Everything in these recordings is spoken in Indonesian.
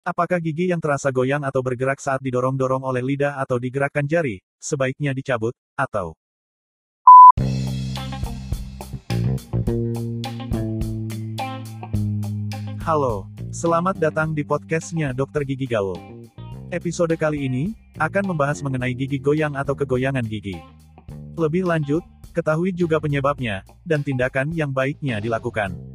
Apakah gigi yang terasa goyang atau bergerak saat didorong-dorong oleh lidah atau digerakkan jari, sebaiknya dicabut, atau Halo, selamat datang di podcastnya Dokter Gigi Gaul. Episode kali ini, akan membahas mengenai gigi goyang atau kegoyangan gigi. Lebih lanjut, ketahui juga penyebabnya, dan tindakan yang baiknya dilakukan.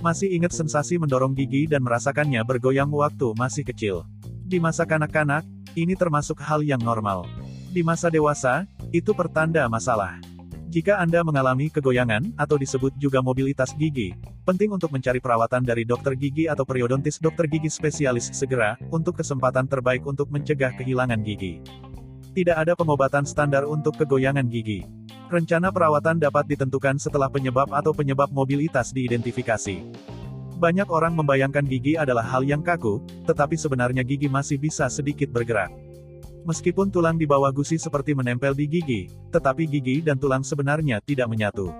Masih ingat sensasi mendorong gigi dan merasakannya bergoyang waktu masih kecil. Di masa kanak-kanak, ini termasuk hal yang normal. Di masa dewasa, itu pertanda masalah. Jika Anda mengalami kegoyangan, atau disebut juga mobilitas gigi, penting untuk mencari perawatan dari dokter gigi atau periodontis dokter gigi spesialis segera, untuk kesempatan terbaik untuk mencegah kehilangan gigi. Tidak ada pengobatan standar untuk kegoyangan gigi. Rencana perawatan dapat ditentukan setelah penyebab atau penyebab mobilitas diidentifikasi. Banyak orang membayangkan gigi adalah hal yang kaku, tetapi sebenarnya gigi masih bisa sedikit bergerak. Meskipun tulang di bawah gusi seperti menempel di gigi, tetapi gigi dan tulang sebenarnya tidak menyatu.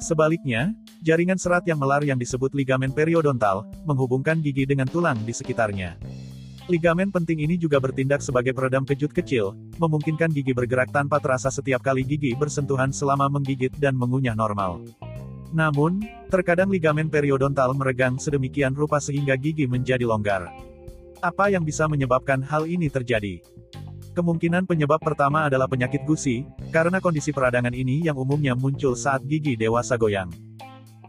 Sebaliknya, jaringan serat yang melar yang disebut ligamen periodontal, menghubungkan gigi dengan tulang di sekitarnya. Ligamen penting ini juga bertindak sebagai peredam kejut kecil, memungkinkan gigi bergerak tanpa terasa setiap kali gigi bersentuhan selama menggigit dan mengunyah normal. Namun, terkadang ligamen periodontal meregang sedemikian rupa sehingga gigi menjadi longgar. Apa yang bisa menyebabkan hal ini terjadi? Kemungkinan penyebab pertama adalah penyakit gusi, karena kondisi peradangan ini yang umumnya muncul saat gigi dewasa goyang.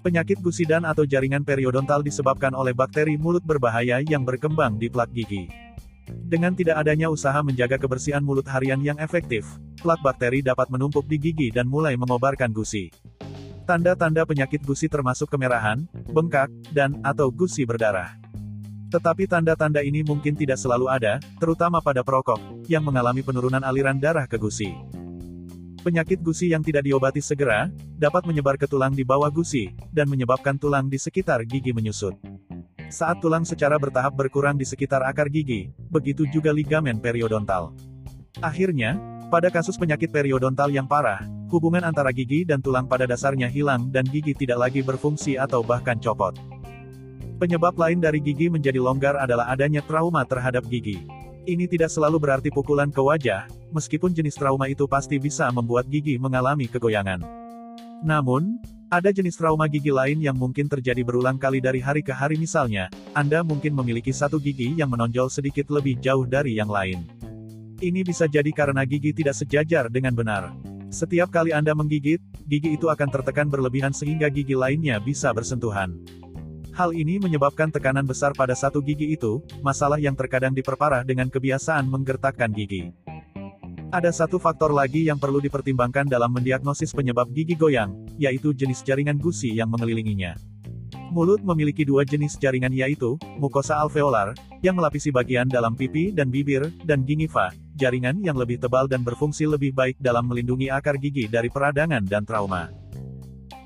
Penyakit gusidan atau jaringan periodontal disebabkan oleh bakteri mulut berbahaya yang berkembang di plak gigi. Dengan tidak adanya usaha menjaga kebersihan mulut harian yang efektif, plak bakteri dapat menumpuk di gigi dan mulai mengobarkan gusi. Tanda-tanda penyakit gusi termasuk kemerahan, bengkak, dan atau gusi berdarah. Tetapi tanda-tanda ini mungkin tidak selalu ada, terutama pada perokok, yang mengalami penurunan aliran darah ke gusi. Penyakit gusi yang tidak diobati segera, dapat menyebar ke tulang di bawah gusi, dan menyebabkan tulang di sekitar gigi menyusut. Saat tulang secara bertahap berkurang di sekitar akar gigi, begitu juga ligamen periodontal. Akhirnya, pada kasus penyakit periodontal yang parah, hubungan antara gigi dan tulang pada dasarnya hilang dan gigi tidak lagi berfungsi atau bahkan copot. Penyebab lain dari gigi menjadi longgar adalah adanya trauma terhadap gigi. Ini tidak selalu berarti pukulan ke wajah, meskipun jenis trauma itu pasti bisa membuat gigi mengalami kegoyangan. Namun, ada jenis trauma gigi lain yang mungkin terjadi berulang kali dari hari ke hari misalnya, Anda mungkin memiliki satu gigi yang menonjol sedikit lebih jauh dari yang lain. Ini bisa jadi karena gigi tidak sejajar dengan benar. Setiap kali Anda menggigit, gigi itu akan tertekan berlebihan sehingga gigi lainnya bisa bersentuhan. Hal ini menyebabkan tekanan besar pada satu gigi itu, masalah yang terkadang diperparah dengan kebiasaan menggertakkan gigi. Ada satu faktor lagi yang perlu dipertimbangkan dalam mendiagnosis penyebab gigi goyang, yaitu jenis jaringan gusi yang mengelilinginya. Mulut memiliki dua jenis jaringan yaitu, mukosa alveolar, yang melapisi bagian dalam pipi dan bibir, dan gingiva, jaringan yang lebih tebal dan berfungsi lebih baik dalam melindungi akar gigi dari peradangan dan trauma.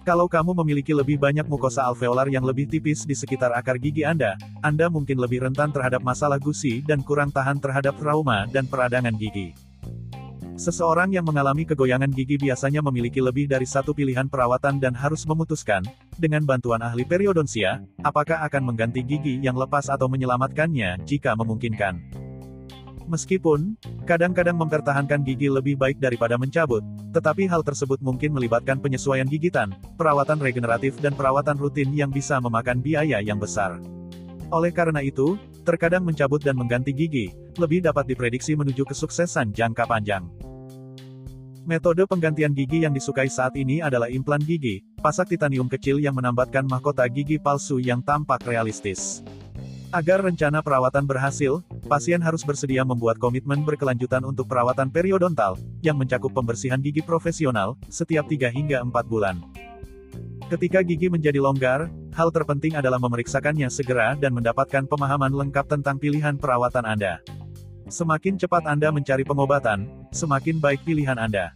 Kalau kamu memiliki lebih banyak mukosa alveolar yang lebih tipis di sekitar akar gigi Anda, Anda mungkin lebih rentan terhadap masalah gusi dan kurang tahan terhadap trauma dan peradangan gigi. Seseorang yang mengalami kegoyangan gigi biasanya memiliki lebih dari satu pilihan perawatan dan harus memutuskan, dengan bantuan ahli periodonsia, apakah akan mengganti gigi yang lepas atau menyelamatkannya jika memungkinkan. Meskipun, kadang-kadang mempertahankan gigi lebih baik daripada mencabut, tetapi hal tersebut mungkin melibatkan penyesuaian gigitan, perawatan regeneratif dan perawatan rutin yang bisa memakan biaya yang besar. Oleh karena itu, terkadang mencabut dan mengganti gigi, lebih dapat diprediksi menuju kesuksesan jangka panjang. Metode penggantian gigi yang disukai saat ini adalah implan gigi, pasak titanium kecil yang menambatkan mahkota gigi palsu yang tampak realistis. Agar rencana perawatan berhasil, pasien harus bersedia membuat komitmen berkelanjutan untuk perawatan periodontal, yang mencakup pembersihan gigi profesional, setiap 3 hingga 4 bulan. Ketika gigi menjadi longgar, hal terpenting adalah memeriksakannya segera dan mendapatkan pemahaman lengkap tentang pilihan perawatan Anda. Semakin cepat Anda mencari pengobatan, semakin baik pilihan Anda.